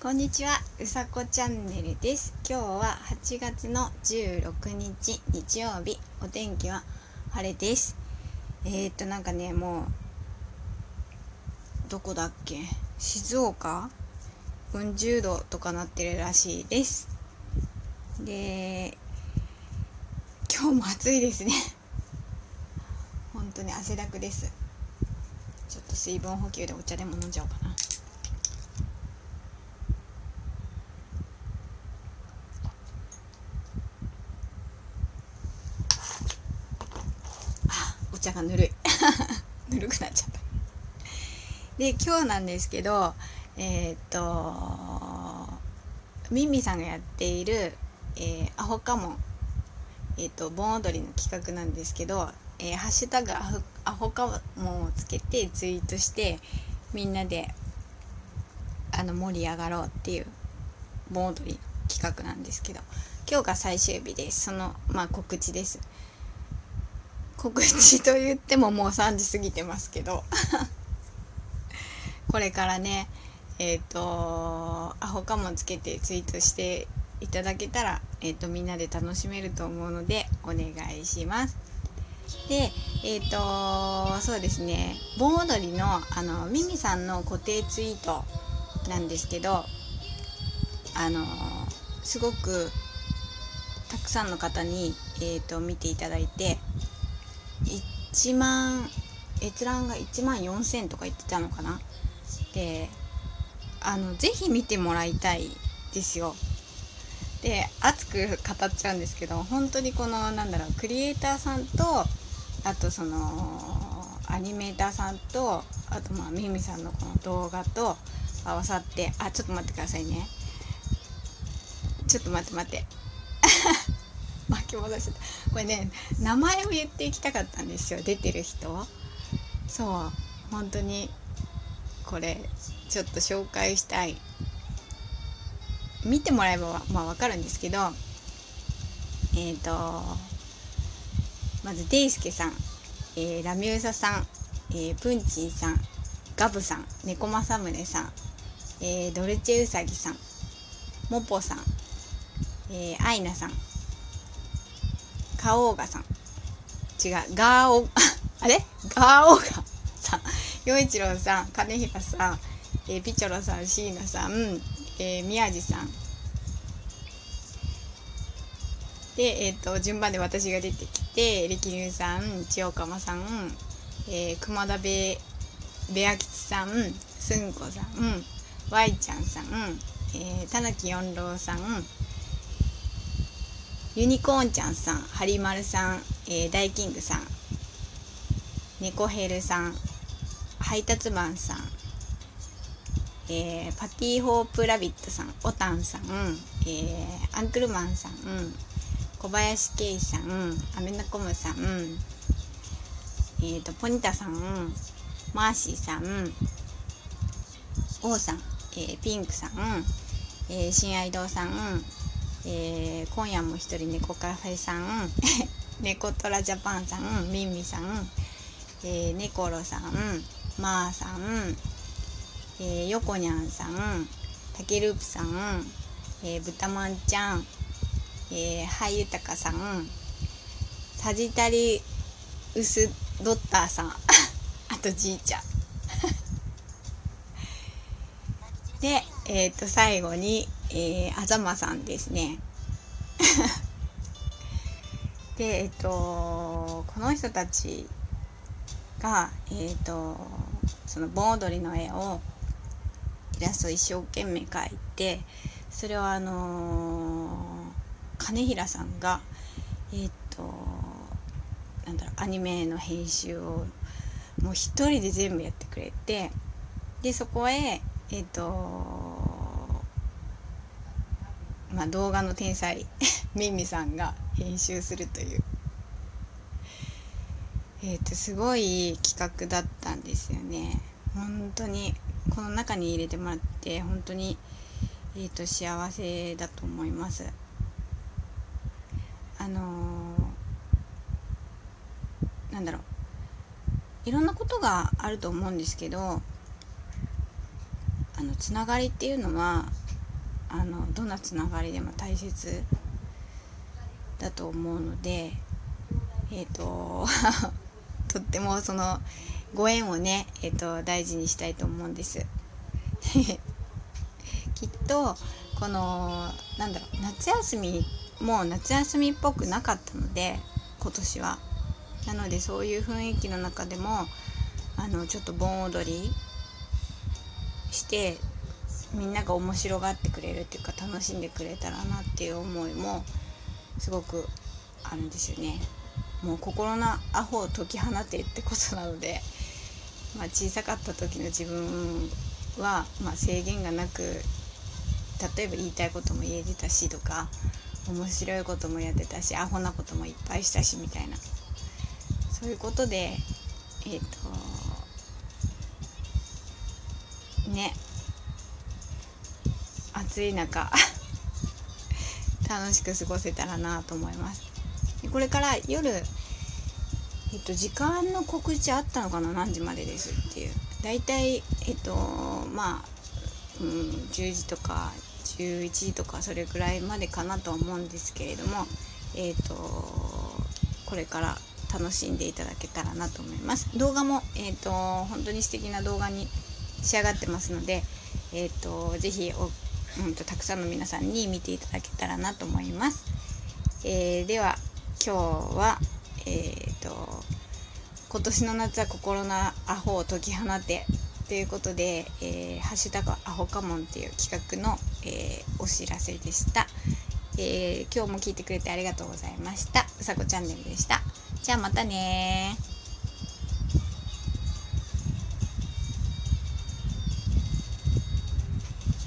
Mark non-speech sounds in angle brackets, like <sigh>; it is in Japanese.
こんにちは、うさこチャンネルです。今日は8月の16日日曜日、お天気は晴れです。えー、っとなんかね、もうどこだっけ？静岡？40度とかなってるらしいです。で、今日も暑いですね。本当に汗だくです。ちょっと水分補給でお茶でも飲んじゃおうかな。お茶がぬるい。<laughs> ぬるくなっちゃった。で今日なんですけどえー、っとミンミさんがやっている、えー、アホカモン。えー、っと盆踊りの企画なんですけど、えー、ハッシュタグアホアホカモンをつけてツイートしてみんなであの盛り上がろうっていう盆踊り企画なんですけど今日が最終日です。そのまあ告知です。告知と言ってももう3時過ぎてますけど。<laughs> これからねえっ、ー、とアホかもつけてツイートしていただけたら、えーと、みんなで楽しめると思うのでお願いします。でえっ、ー、とそうですね。盆踊りのあのミミさんの固定ツイートなんですけどあのすごくたくさんの方に、えーと見ていただいて1万閲覧が1万4000とか言ってたのかな？であのぜひ見てもらいたいですよ。で熱く語っちゃうんですけど本当にこのなんだろうクリエイターさんとあとそのアニメーターさんとあとまあミミさんのこの動画と合わさってあちょっと待ってくださいね。ちょっと待って待って。<laughs> 巻き戻してこれね。名前を言っていきたかったんですよ。出てる人そう。本当にこれちょっと紹介したい。見てもらえばまあわかるんですけどえっ、ー、とまずデイスケさん、えー、ラミューサさん、えー、プンチンさん。ガブさん。猫政宗さん、えー、ドルチェウサギさん。モポさん、えー、アイナさん。カオーガさん。違うガーオ <laughs> あれ？ガーオーガさん。陽一郎さん金平さん、えー、ピチョロさん椎名さん、えー、宮地さん。で、えーと、順番で私が出てきて力龍さん千代釜さん、えー、熊田部部屋吉さんすんこさん Y ちゃんさん、えー、田中四郎さんユニコーンちゃんさん、はりまるさん、えー、ダイキングさん、猫ヘルさん、配達マンさん、えー、パティホープラビットさん、おたんさん、えー、アンクルマンさん、小林圭さん、アメナコムさん、えーと、ポニタさん、マーシーさん、王さん、えー、ピンクさん、えー、新愛堂さん、えー、今夜も一人猫カフェさん <laughs> 猫トラジャパンさんミンミさん、えー、ネコロさんマーさん、えー、ヨコニャンさんタケループさん、えー、ブタマンちゃん、えー、ハイユタカさんサジタリウスドッターさん <laughs> あとじいちゃん。<laughs> で、えっ、ー、と最後にえー、あざまさんですね。<laughs> で、えっと、この人たちが、えっと、その盆踊りの絵をイラスト一生懸命描いて、それをあのー、金平さんが、えっと、なんだろう、アニメの編集をもう一人で全部やってくれて、で、そこへ、えっと、まあ、動画の天才 <laughs> ミミさんが編集するという。えっ、ー、とすごい企画だったんですよね。本当にこの中に入れてもらって本当にえっ、ー、と幸せだと思います。あのー、なんだろう。いろんなことがあると思うんですけどあのつながりっていうのはあのどんなつながりでも大切だと思うのでえっ、ー、ととってもそのご縁をね、えーと、大事にしたいと思うんです。<laughs> きっとこのなんだろう夏休みもう夏休みっぽくなかったので今年は。なのでそういう雰囲気の中でもあのちょっと盆踊りしてみんなが面白がってくれるっていうか楽しんでくれたらなっていう思いもすごくあるんですよね。もう心のアホを解き放てってことなので、まあ、小さかった時の自分は、まあ、制限がなく例えば言いたいことも言えてたしとか面白いこともやってたしアホなこともいっぱいしたしみたいなそういうことでえっ、ー、とね暑い中 <laughs> 楽しく過ごせたらなと思います。これから夜えっと時間の告知あったのかな？何時までですっていう。大体えっとまあ、うん、10時とか11時とかそれくらいまでかなとは思うんですけれどもえっとこれから楽しんでいただけたらなと思います。動画もえっと本当に素敵な動画に仕上がってますのでえっと是非うんと、たくさんの皆さんに見ていただけたらなと思います。えー、では今日は、えーと、今年の夏は心のアホを解き放てということで、えー、ハッシュタグアホカモンっていう企画の、えー、お知らせでした、えー、今日も聞いてくれてありがとうございました。うさこチャンネルでした。じゃあまたね